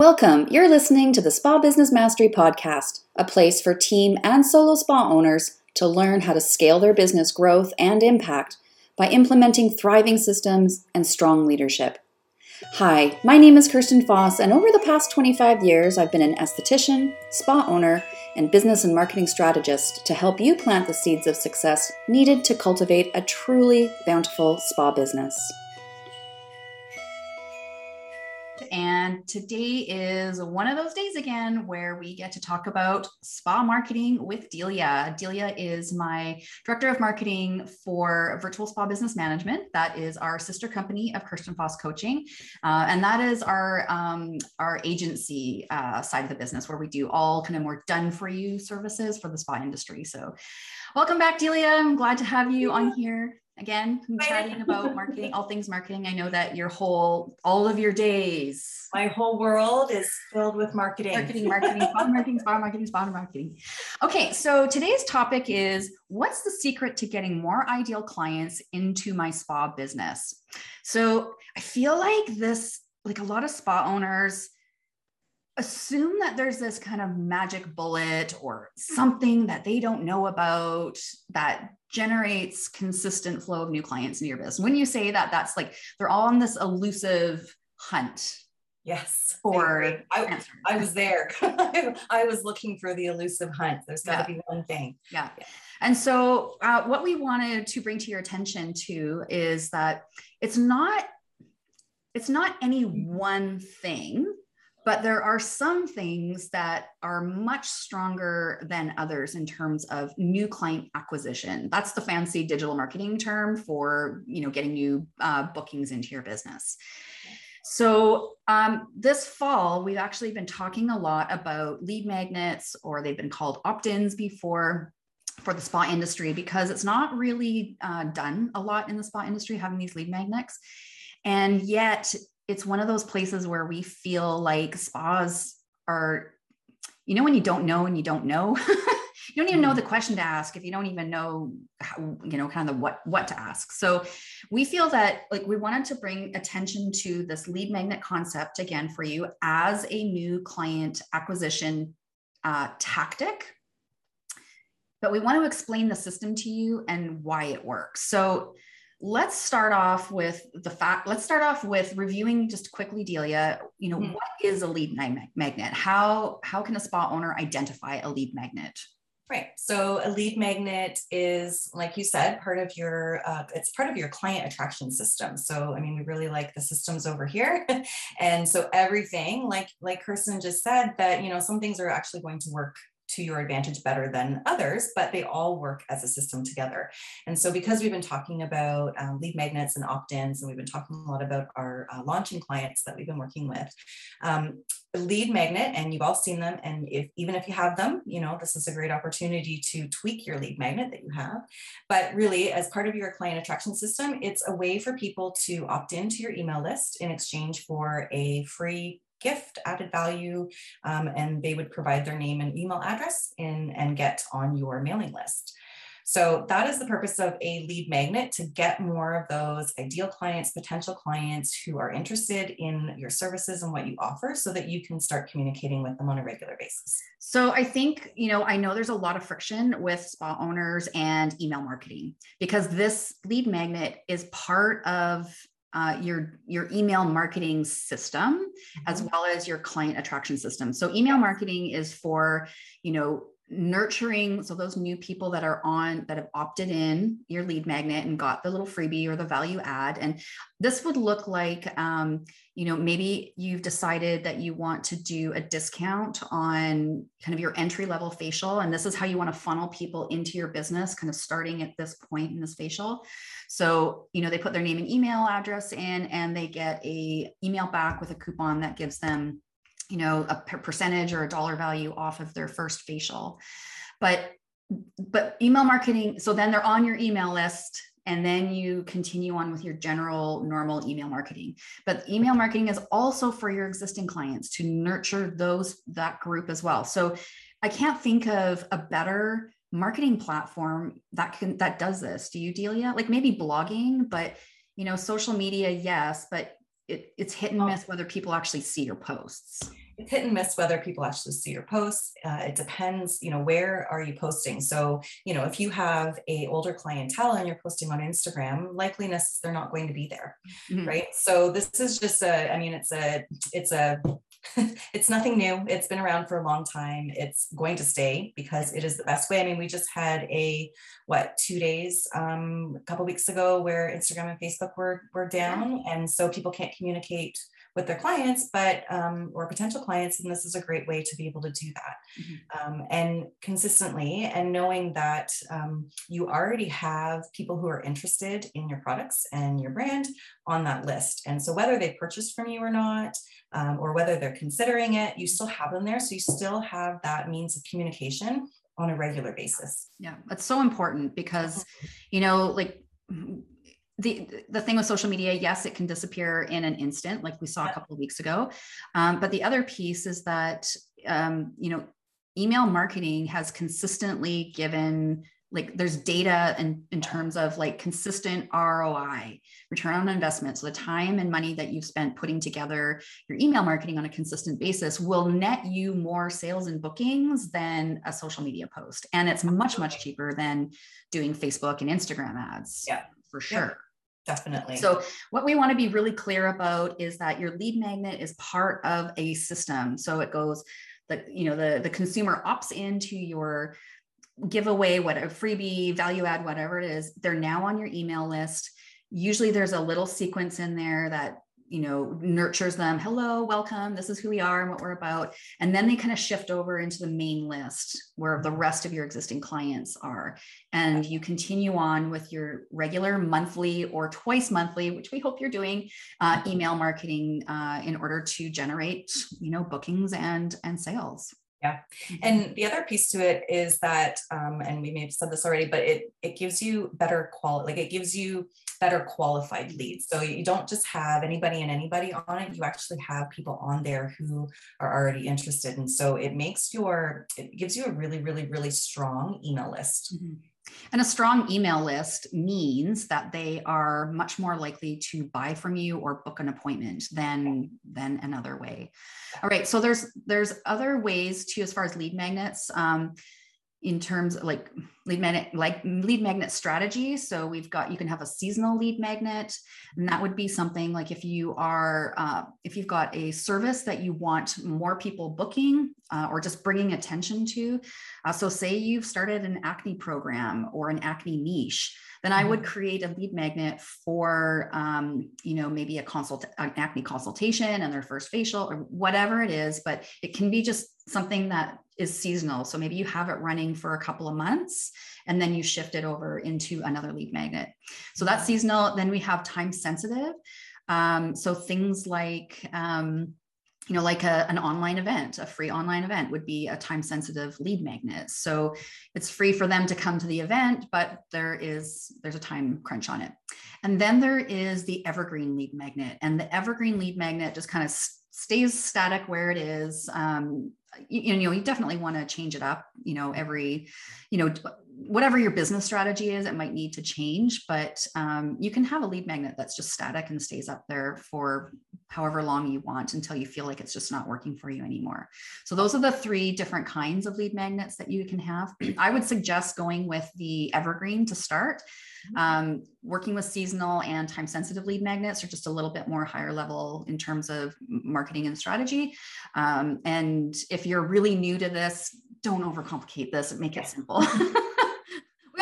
Welcome. You're listening to the Spa Business Mastery Podcast, a place for team and solo spa owners to learn how to scale their business growth and impact by implementing thriving systems and strong leadership. Hi, my name is Kirsten Foss, and over the past 25 years, I've been an esthetician, spa owner, and business and marketing strategist to help you plant the seeds of success needed to cultivate a truly bountiful spa business. And today is one of those days again where we get to talk about spa marketing with Delia. Delia is my director of marketing for Virtual Spa Business Management. That is our sister company of Kirsten Foss Coaching. Uh, and that is our, um, our agency uh, side of the business where we do all kind of more done for you services for the spa industry. So, welcome back, Delia. I'm glad to have you on here again chatting about marketing all things marketing. I know that your whole all of your days. My whole world is filled with marketing. Marketing marketing spa marketing spa marketing spa marketing. Okay so today's topic is what's the secret to getting more ideal clients into my spa business? So i feel like this like a lot of spa owners assume that there's this kind of magic bullet or something that they don't know about that generates consistent flow of new clients in your business. When you say that, that's like they're all on this elusive hunt. Yes. For I, I, I was there. I was looking for the elusive hunt. There's got to yeah. be one thing. Yeah. yeah. And so, uh, what we wanted to bring to your attention to is that it's not it's not any one thing but there are some things that are much stronger than others in terms of new client acquisition. That's the fancy digital marketing term for you know getting new uh, bookings into your business. So um, this fall we've actually been talking a lot about lead magnets or they've been called opt-ins before for the spa industry because it's not really uh, done a lot in the spa industry having these lead magnets. And yet it's one of those places where we feel like spas are, you know, when you don't know and you don't know. you don't even know the mm-hmm. question to ask if you don't even know how, you know kind of the what what to ask so we feel that like we wanted to bring attention to this lead magnet concept again for you as a new client acquisition uh, tactic but we want to explain the system to you and why it works so let's start off with the fact let's start off with reviewing just quickly delia you know mm-hmm. what is a lead magnet? How how can a spa owner identify a lead magnet? Right. So a lead magnet is like you said part of your uh, it's part of your client attraction system. So i mean we really like the systems over here. And so everything like like kirsten just said that you know some things are actually going to work to your advantage better than others, but they all work as a system together. And so, because we've been talking about um, lead magnets and opt ins, and we've been talking a lot about our uh, launching clients that we've been working with, um, lead magnet, and you've all seen them. And if even if you have them, you know, this is a great opportunity to tweak your lead magnet that you have. But really, as part of your client attraction system, it's a way for people to opt into your email list in exchange for a free gift, added value, um, and they would provide their name and email address in, and get on your mailing list. So that is the purpose of a lead magnet to get more of those ideal clients, potential clients who are interested in your services and what you offer so that you can start communicating with them on a regular basis. So I think, you know, I know there's a lot of friction with spa owners and email marketing because this lead magnet is part of uh, your your email marketing system mm-hmm. as well as your client attraction system so email marketing is for you know nurturing so those new people that are on that have opted in your lead magnet and got the little freebie or the value add. And this would look like um, you know maybe you've decided that you want to do a discount on kind of your entry level facial and this is how you want to funnel people into your business kind of starting at this point in this facial. So you know they put their name and email address in and they get a email back with a coupon that gives them you know a percentage or a dollar value off of their first facial. But but email marketing so then they're on your email list and then you continue on with your general normal email marketing. But email marketing is also for your existing clients to nurture those that group as well. So i can't think of a better marketing platform that can that does this. Do you delia? Like maybe blogging but you know social media yes but it, it's hit and miss whether people actually see your posts it's hit and miss whether people actually see your posts. Uh, it depends, you know, where are you posting? So, you know, if you have a older clientele and you're posting on Instagram, likeliness they're not going to be there, mm-hmm. right? So this is just a, I mean, it's a, it's a it's nothing new. It's been around for a long time. It's going to stay because it is the best way. I mean, we just had a what two days um, a couple weeks ago where Instagram and Facebook were were down, and so people can't communicate with their clients, but um, or potential clients, and this is a great way to be able to do that, mm-hmm. um, and consistently, and knowing that um, you already have people who are interested in your products and your brand on that list, and so whether they purchase from you or not, um, or whether they're considering it, you still have them there, so you still have that means of communication on a regular basis. Yeah, that's so important because, you know, like the the thing with social media yes it can disappear in an instant like we saw a couple of weeks ago. Um, but the other piece is that um, you know email marketing has consistently given like there's data in, in terms of like consistent roi return on investment. So the time and money that you've spent putting together your email marketing on a consistent basis will net you more sales and bookings than a social media post. And it's much much cheaper than doing facebook and instagram ads yeah. for sure Definitely. So, what we want to be really clear about is that your lead magnet is part of a system. So it goes, the you know the the consumer opts into your giveaway, whatever freebie, value add, whatever it is. They're now on your email list. Usually, there's a little sequence in there that you know nurtures them hello welcome this is who we are and what we're about and then they kind of shift over into the main list where the rest of your existing clients are. And you continue on with your regular monthly or twice monthly which we hope you're doing uh, email marketing uh, in order to generate you know bookings and and sales yeah. Mm-hmm. And the other piece to it is that, um, and we may have said this already, but it it gives you better quality, like it gives you better qualified leads. So you don't just have anybody and anybody on it. You actually have people on there who are already interested. And so it makes your, it gives you a really, really, really strong email list. Mm-hmm. And a strong email list means that they are much more likely to buy from you or book an appointment than than another way. All right, so there's there's other ways too as far as lead magnets. Um, in terms of like lead magnet like lead magnet strategy so we've got you can have a seasonal lead magnet and that would be something like if you are uh, if you've got a service that you want more people booking uh, or just bringing attention to uh, so say you've started an acne program or an acne niche then I would mm-hmm. create a lead magnet for, um, you know, maybe a consult, an acne consultation and their first facial or whatever it is. But it can be just something that is seasonal. So maybe you have it running for a couple of months and then you shift it over into another lead magnet. So that's seasonal. Then we have time sensitive. Um, so things like, um, you know, like a, an online event, a free online event would be a time sensitive lead magnet. So it's free for them to come to the event, but there is, there's a time crunch on it. And then there is the evergreen lead magnet and the evergreen lead magnet just kind of stays static where it is. Um, you, you know, you definitely want to change it up, you know, every, you know, whatever your business strategy is, it might need to change, but um, you can have a lead magnet that's just static and stays up there for however long you want until you feel like it's just not working for you anymore. So those are the three different kinds of lead magnets that you can have. I would suggest going with the evergreen to start. Um, working with seasonal and time sensitive lead magnets are just a little bit more higher level in terms of marketing and strategy. Um, and if you're really new to this, don't overcomplicate this make it simple.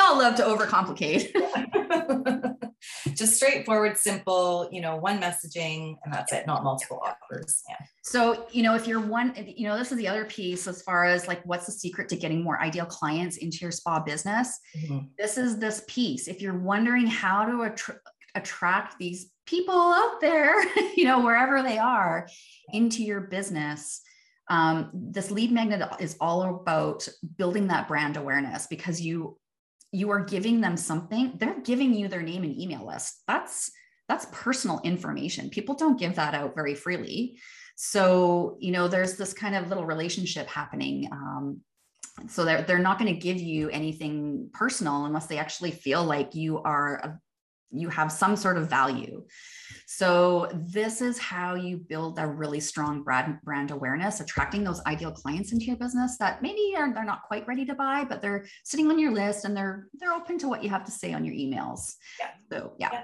all love to overcomplicate. Just straightforward, simple, you know, one messaging and that's it, not multiple offers. Yeah. So, you know, if you're one, you know, this is the other piece as far as like what's the secret to getting more ideal clients into your spa business. Mm-hmm. This is this piece. If you're wondering how to attra- attract these people out there, you know, wherever they are into your business, um, this lead magnet is all about building that brand awareness because you you are giving them something they're giving you their name and email list. That's that's personal information. People don't give that out very freely. So you know there's this kind of little relationship happening um, so they're, they're not going to give you anything personal unless they actually feel like you are a you have some sort of value. So this is how you build a really strong brand brand awareness, attracting those ideal clients into your business that maybe are they're not quite ready to buy, but they're sitting on your list and they're they're open to what you have to say on your emails. Yeah. So yeah. yeah.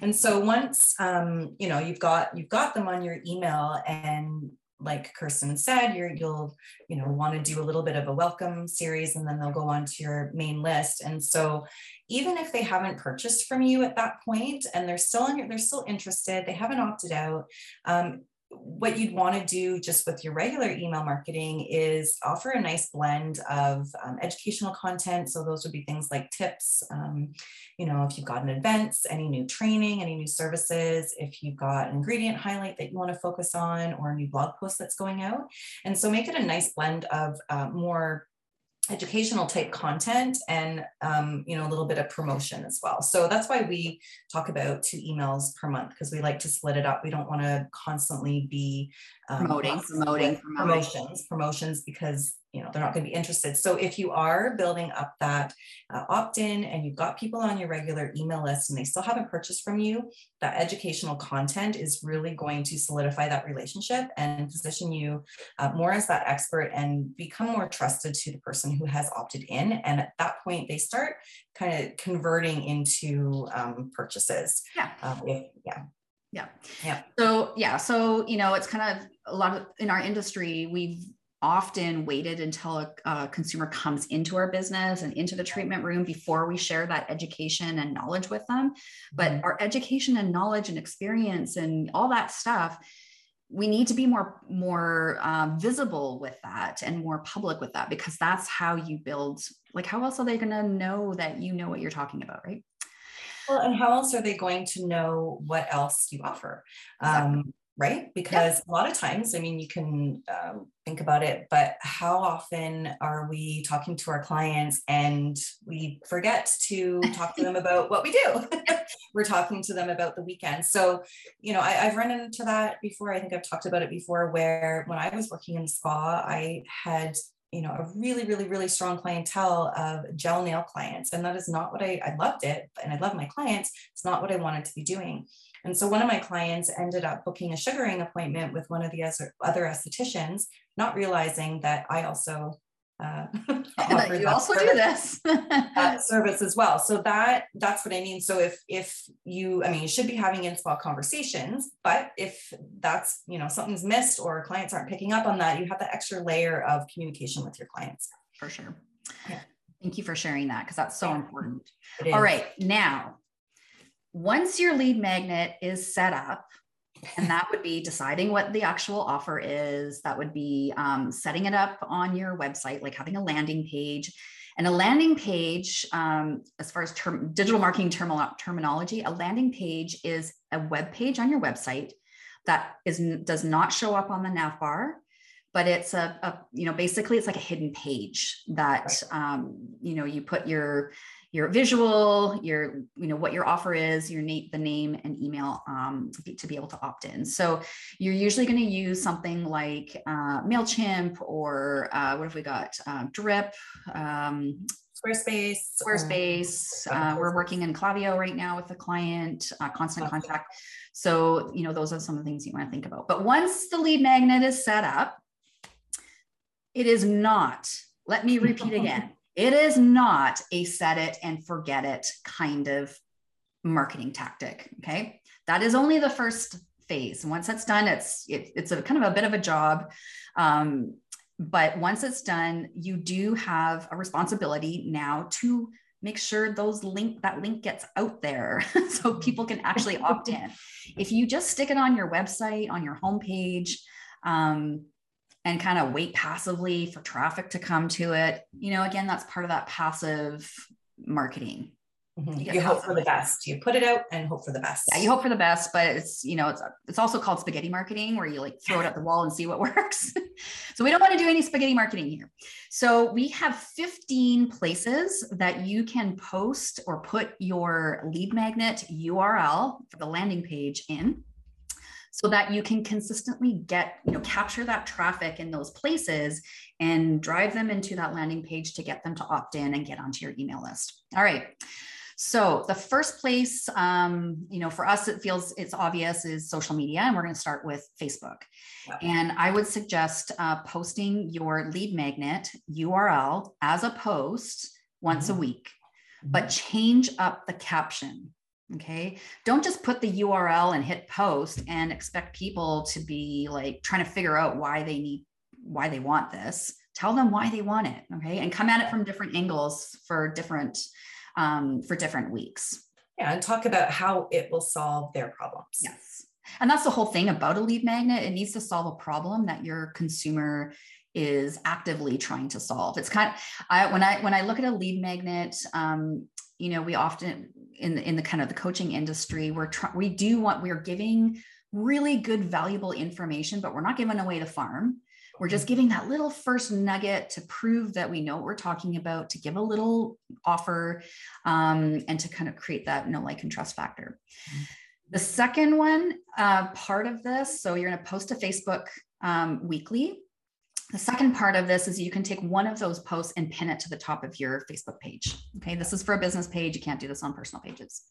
And so once um, you know you've got you've got them on your email and like Kirsten said, you will you know want to do a little bit of a welcome series, and then they'll go on to your main list. And so, even if they haven't purchased from you at that point, and they're still in they're still interested, they haven't opted out. Um, what you'd want to do just with your regular email marketing is offer a nice blend of um, educational content. So those would be things like tips, um, you know, if you've got an event, any new training, any new services, if you've got an ingredient highlight that you want to focus on or a new blog post that's going out. And so make it a nice blend of uh, more educational type content and um, you know a little bit of promotion as well. So that's why we talk about two emails per month because we like to split it up. We don't want to constantly be um, promoting promoting. promotions promotions because you know they're not going to be interested. So if you are building up that uh, opt-in and you've got people on your regular email list and they still haven't purchased from you that educational content is really going to solidify that relationship and position you uh, more as that expert and become more trusted to the person who has opted in. And at that point they start kind of converting into um, purchases. Yeah. Uh, if, yeah. Yeah. Yeah. So yeah so you know it's kind of a lot of in our industry we've often waited until a, a, consumer comes into our business and into the treatment room before we share that education and knowledge with them. But mm-hmm. our education and knowledge and experience and all that stuff, we need to be more more um, visible with that and more public with that because that's how you build. Like, how else are they going to know that you know what you're talking about, right? Well, and how else are they going to know what else you offer? Exactly. Um, right? Because a lot of times, I mean, you can um, think about it, but how often are we talking to our clients and we forget to talk to them about what we do? We're talking to them about the weekend. So, you know, I, have run into that before. I think I've talked about it before, where when I was working in spa, I had you know a really really really strong clientele of gel nail clients and that is not what i i loved it and i love my clients. It's not what i wanted to be doing. And so one of my clients ended up booking a sugaring appointment with one of the other estheticians, not realizing that I also uh, you also service, do this service as well. So that that's what I mean. So if if you, I mean, you should be having in spa conversations, but if that's you know something's missed or clients aren't picking up on that, you have that extra layer of communication with your clients. For sure. Yeah. Thank you for sharing that because that's so yeah. important. All right, now once your lead magnet is set up, and that would be deciding what the actual offer is, that would be um, setting it up on your website, like having a landing page. And a landing page, um, as far as term, digital marketing term, terminology, a landing page is a web page on your website that is does not show up on the nav bar but it's a, a, you know basically it's like a hidden page that um, you know you put your your visual, your, you know, what your offer is, your name, the name and email um, to be able to opt in. So you're usually going to use something like uh, MailChimp or uh, what have we got? Uh, Drip. Um, Squarespace. Squarespace. Uh, we're working in Klaviyo right now with a client, uh, constant contact. So, you know, those are some of the things you want to think about. But once the lead magnet is set up, it is not, let me repeat again, it is not a set it and forget it kind of marketing tactic. Okay. That is only the first phase. Once that's done, it's it, it's a kind of a bit of a job. Um, but once it's done, you do have a responsibility now to make sure those link that link gets out there so people can actually opt in. If you just stick it on your website, on your homepage, um, and kind of wait passively for traffic to come to it. You know, again, that's part of that passive marketing. Mm-hmm. You, you hope for the best. You put it out and hope for the best. Yeah, you hope for the best, but it's you know it's it's also called spaghetti marketing, where you like throw it at the wall and see what works. so we don't want to do any spaghetti marketing here. So we have 15 places that you can post or put your lead magnet URL for the landing page in so that you can consistently get, you know, capture that traffic in those places and drive them into that landing page to get them to opt in and get onto your email list. All right. So the first place, um, you know, for us, it feels it's obvious is social media, and we're going to start with Facebook. Yeah. And I would suggest uh, posting your lead magnet URL as a post once mm-hmm. a week, but mm-hmm. change up the caption. Okay. Don't just put the URL and hit post and expect people to be like trying to figure out why they need, why they want this. Tell them why they want it. Okay. And come at it from different angles for different, um, for different weeks. Yeah. And talk about how it will solve their problems. Yes. And that's the whole thing about a lead magnet. It needs to solve a problem that your consumer is actively trying to solve. It's kind of I when I when I look at a lead magnet, um, you know, we often in the, in the kind of the coaching industry, we're trying we do want we're giving really good valuable information, but we're not giving away the farm. We're just giving that little first nugget to prove that we know what we're talking about, to give a little offer, um, and to kind of create that know, like, and trust factor. The second one, uh, part of this, so you're going to post to Facebook um, weekly. The second part of this is you can take one of those posts and pin it to the top of your Facebook page. Okay, this is for a business page. You can't do this on personal pages.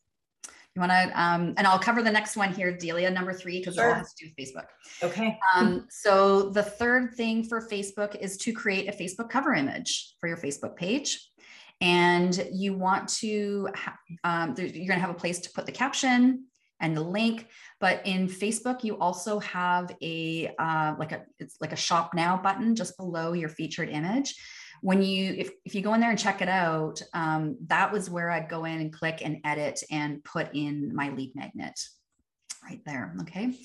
You want to, um, and I'll cover the next one here, Delia, number three, because sure. it all has to do with Facebook. Okay. Um, so the third thing for Facebook is to create a Facebook cover image for your Facebook page. And you want to, ha- um, you're going to have a place to put the caption, and the link. But in Facebook, you also have a uh, like a it's like a shop now button just below your featured image. When you if, if you go in there and check it out, um, that was where I'd go in and click and edit and put in my lead magnet right there. Okay.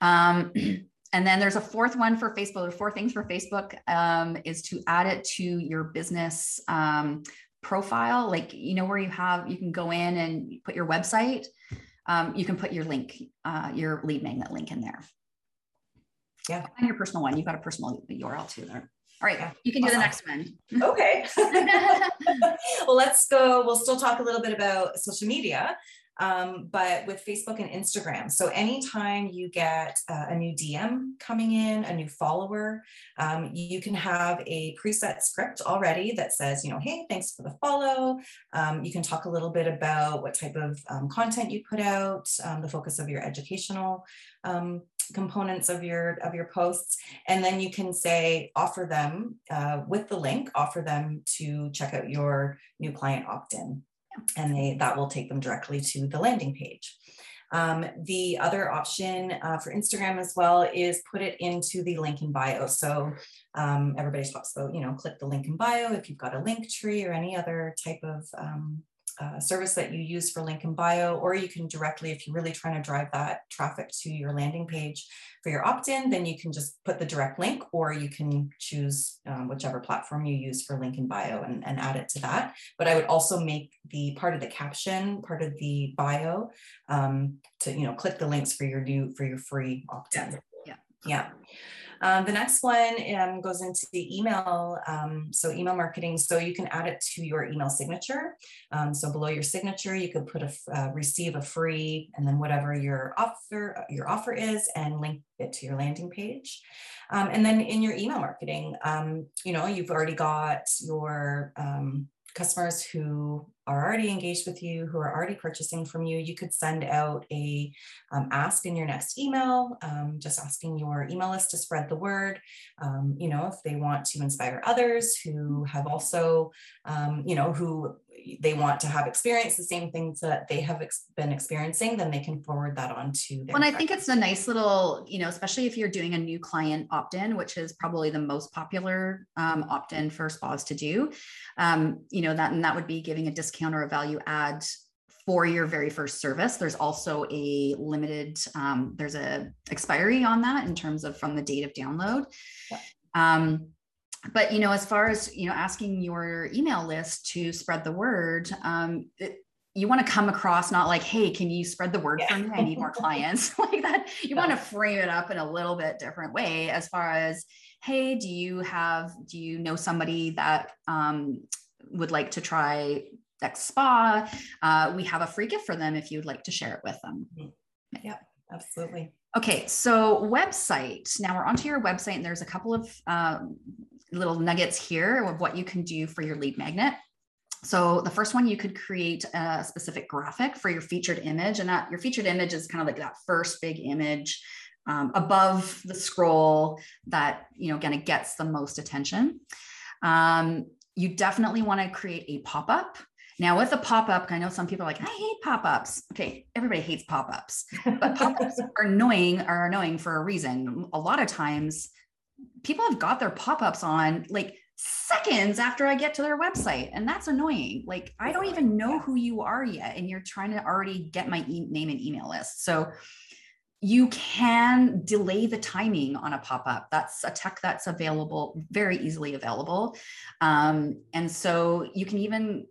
Um, and then there's a fourth one for Facebook. There four things for Facebook um, is to add it to your business um, profile, like you know where you have you can go in and put your website um, you can put your link, uh, your lead magnet link in there. Yeah. And your personal one. You've got a personal URL too there. All right, yeah. you can do awesome. the next one. okay. well, let's go. We'll still talk a little bit about social media um, but with Facebook and Instagram. So anytime you get uh, a new DM coming in, a new follower, um, you can have a preset script already that says, you know, hey, thanks for the follow. Um, you can talk a little bit about what type of um, content you put out, um, the focus of your educational um, components of your of your posts and then you can say offer them uh, with the link offer them to check out your new client opt-in and they that will take them directly to the landing page. Um, the other option uh, for Instagram as well is put it into the link in bio. So um, everybody talks about, you know, click the link in bio if you've got a link tree or any other type of um, uh, service that you use for link in bio, or you can directly, if you're really trying to drive that traffic to your landing page for your opt-in, then you can just put the direct link, or you can choose um, whichever platform you use for link in bio and, and add it to that. But I would also make the part of the caption, part of the bio, um, to you know click the links for your new for your free opt-in. Yeah. Yeah. Um, the next one um, goes into the email, um, so email marketing. So you can add it to your email signature. Um, so below your signature, you could put a uh, receive a free, and then whatever your offer your offer is, and link it to your landing page. Um, and then in your email marketing, um, you know you've already got your customers who are already engaged with you, who are already purchasing from you, you could send out a um, ask in your next email, um, just asking your email list to spread the word. Um, you know, if they want to inspire others who have also, um, you know, who they want to have experienced the same things that they have ex- been experiencing, then they can forward that on to them. Well, I think it's a nice little, you know, especially if you're doing a new client opt-in, which is probably the most popular um, opt-in for spas to do. Um, you know that, and that would be giving a discount or a value add for your very first service. There's also a limited, um, there's a expiry on that in terms of from the date of download. Yeah. Um, but you know as far as you know asking your email list to spread the word um, it, you want to come across not like hey can you spread the word yeah. for me? I need more clients. Like that you yeah. want to frame it up in a little bit different way as far as hey do you have do you know somebody that um, would like to try x spa? Uh, we have a free gift for them if you'd like to share it with them. Mm-hmm. yeah. Absolutely. Okay so website. Now we're onto your website and there's a couple of um, little nuggets here of what you can do for your lead magnet. so the first one you could create a specific graphic for your featured image and that your featured image is kind of like that first big image um, above the scroll that you know kind of gets the most attention. Um, you definitely want to create a pop-up. Now with a pop-up i know some people are like i hate pop-ups. Okay everybody hates pop-ups. But pop-ups are annoying are annoying for a reason. A lot of times people have got their pop-ups on like seconds after I get to their website. And that's annoying. Like, I don't even know who you are yet. And you're trying to already get my e- name and email list. So you can delay the timing on a pop up. That's a tech that's available, very easily available. Um, and so you can even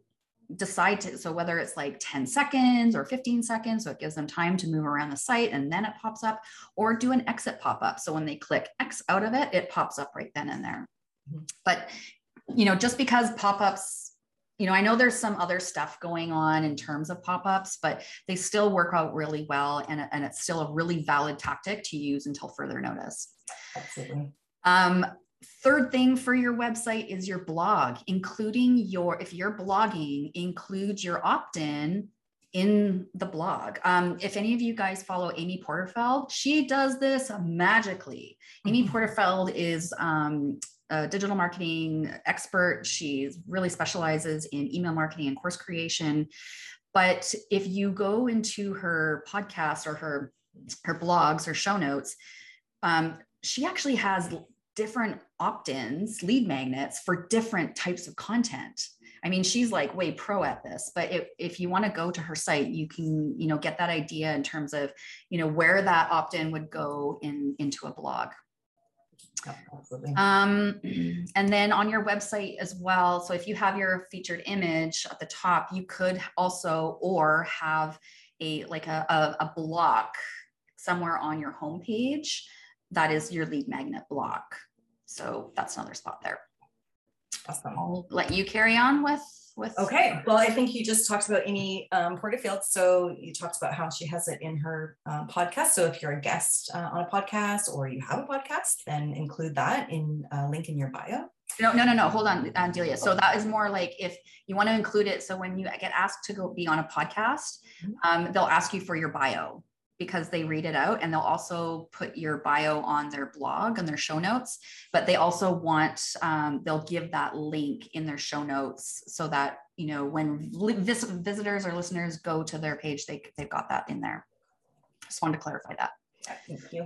decide to, so whether it's like 10 seconds or 15 seconds, so it gives them time to move around the site and then it pops up, or do an exit pop up. So when they click X out of it, it pops up right then and there. Mm-hmm. But you know, just because pop-ups, you know, I know there's some other stuff going on in terms of pop-ups, but they still work out really well, and, and it's still a really valid tactic to use until further notice. Absolutely. Um, third thing for your website is your blog, including your if you're blogging, include your opt-in in the blog. Um, if any of you guys follow Amy Porterfield, she does this magically. Amy mm-hmm. Porterfield is um, a digital marketing expert. She really specializes in email marketing and course creation. But if you go into her podcast or her her blogs or show notes, um, she actually has different opt-ins, lead magnets for different types of content. I mean, she's like way pro at this, but if, if you want to go to her site, you can, you know, get that idea in terms of, you know, where that opt-in would go in into a blog. Um, and then on your website as well. So if you have your featured image at the top, you could also or have a like a, a, a block somewhere on your homepage that is your lead magnet block. So that's another spot there. Awesome. I'll let you carry on with with okay well i think you just talked about amy um, porterfield so you talked about how she has it in her um, podcast so if you're a guest uh, on a podcast or you have a podcast then include that in a uh, link in your bio no no no no hold on uh, delia so that is more like if you want to include it so when you get asked to go be on a podcast mm-hmm. um, they'll ask you for your bio because they read it out and they'll also put your bio on their blog and their show notes but they also want um, they'll give that link in their show notes so that you know when vis- visitors or listeners go to their page they, they've got that in there just wanted to clarify that Thank you.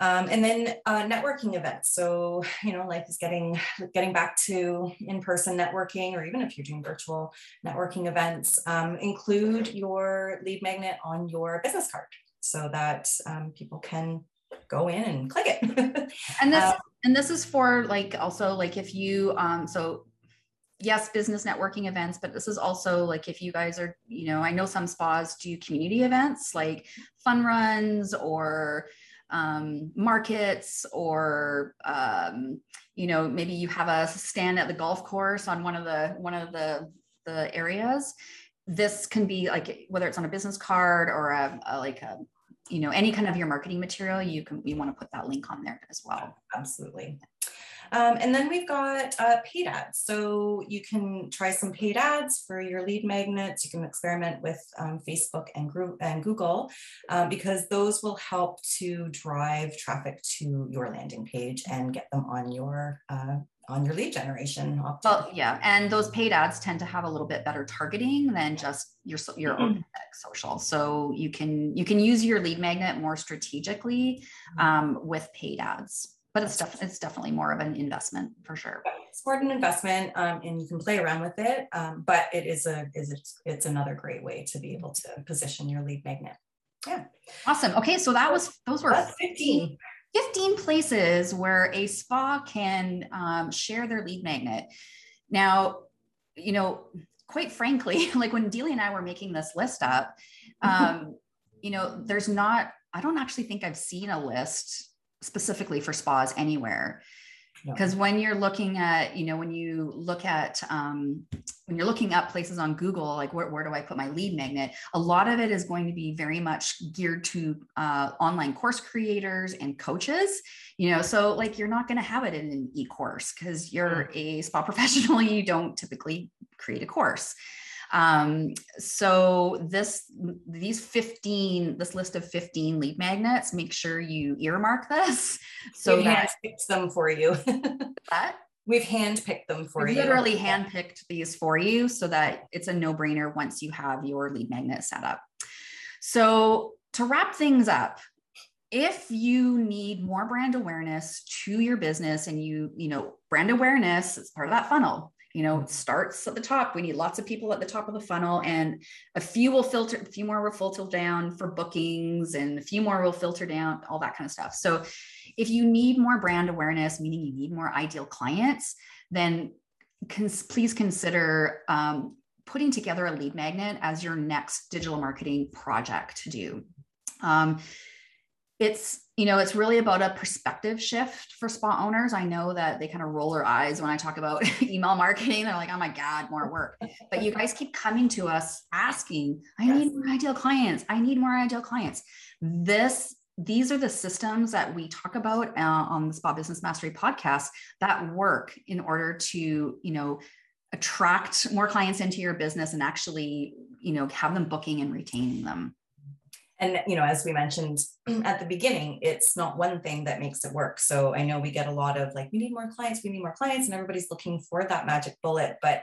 Um, and then uh, networking events. So you know, life is getting getting back to in-person networking, or even if you're doing virtual networking events, um, include your lead magnet on your business card so that um, people can go in and click it. and this um, and this is for like also like if you um so yes business networking events but this is also like if you guys are you know i know some spas do community events like fun runs or um, markets or um, you know maybe you have a stand at the golf course on one of the one of the the areas this can be like whether it's on a business card or a, a like a you know any kind of your marketing material you can we want to put that link on there as well absolutely um, and then we've got uh, paid ads. So you can try some paid ads for your lead magnets. You can experiment with um, Facebook and, and Google um, because those will help to drive traffic to your landing page and get them on your uh, on your lead generation. Well, yeah, and those paid ads tend to have a little bit better targeting than just your your mm-hmm. organic social. So you can you can use your lead magnet more strategically mm-hmm. um, with paid ads. But it's def- it's definitely more of an investment for sure. It's more an investment, um, and you can play around with it. Um, but it is a is it's, it's another great way to be able to position your lead magnet. Yeah. Awesome. Okay, so that was those were That's 15. 15 places where a spa can um, share their lead magnet. Now, you know, quite frankly, like when Delia and I were making this list up, um, you know, there's not, I don't actually think I've seen a list specifically for spas anywhere because when you're looking at you know when you look at um, when you're looking up places on google like where, where do i put my lead magnet? A lot of it is going to be very much geared to uh, online course creators and coaches you know? So like you're not going to have it in an e-course because you're a spa professional you don't typically create a course. Um, so this these 15, this list of 15 lead magnets, make sure you earmark this. So we that handpicked them for you. that We've handpicked them for I've you. literally handpicked these for you so that it's a no-brainer once you have your lead magnet set up. So to wrap things up, if you need more brand awareness to your business and you, you know, brand awareness is part of that funnel. You know, it starts at the top. We need lots of people at the top of the funnel, and a few will filter, a few more will filter down for bookings, and a few more will filter down, all that kind of stuff. So, if you need more brand awareness, meaning you need more ideal clients, then cons- please consider um, putting together a lead magnet as your next digital marketing project to do. Um, it's you know it's really about a perspective shift for spa owners. I know that they kind of roll their eyes when i talk about email marketing. They're like oh my god more work. But you guys keep coming to us asking i Yes. need more ideal clients. I need more ideal clients. This these are the systems that we talk about uh, on the spa business mastery podcast that work in order to you know attract more clients into your business and actually you know have them booking and retaining them and you know as we mentioned at the beginning it's not one thing that makes it work so i know we get a lot of like we need more clients we need more clients and everybody's looking for that magic bullet but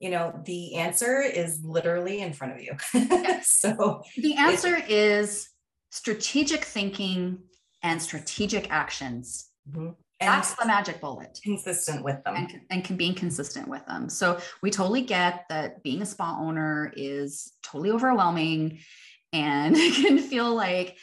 you know the answer is literally in front of you so The answer is strategic thinking and strategic actions. mhm. That's the magic bullet. consistent with them And, and can being consistent with them. So we totally get that being a spa owner is totally overwhelming and it can feel like,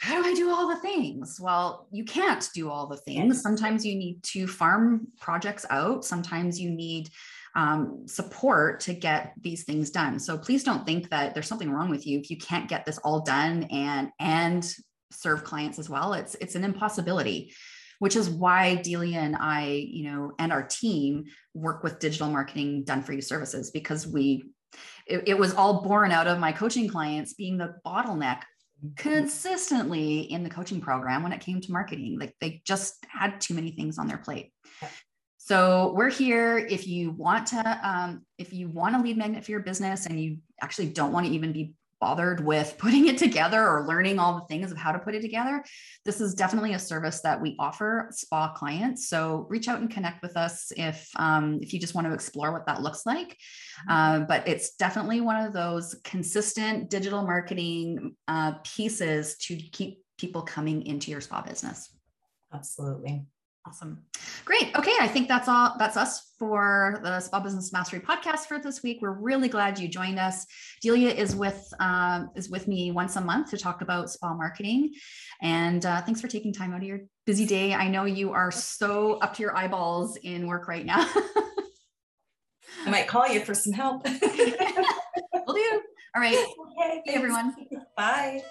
how do I do all the things? Well, you can't do all the things. Sometimes you need to farm projects out. Sometimes you need um, support to get these things done. So please don't think that there's something wrong with you if you can't get this all done and and serve clients as well. It's it's an impossibility, which is why Delia and I, you know, and our team work with digital marketing done for you services because we it, it was all born out of my coaching clients being the bottleneck consistently in the coaching program when it came to marketing. Like they just had too many things on their plate. So we're here if you want to, um, if you want a lead magnet for your business and you actually don't want to even be bothered with putting it together or learning all the things of how to put it together, this is definitely a service that we offer spa clients. So reach out and connect with us if um, if you just want to explore what that looks like. Uh, but it's definitely one of those consistent digital marketing uh, pieces to keep people coming into your spa business. absolutely Awesome. Great. Okay. I think that's all. That's us for the Spa Business Mastery podcast for this week. We're really glad you joined us. Delia is with um, is with me once a month to talk about spa marketing. And uh, thanks for taking time out of your busy day. I know you are so up to your eyeballs in work right now. i might call you for some help Will do. All right. okay Hey, everyone. bye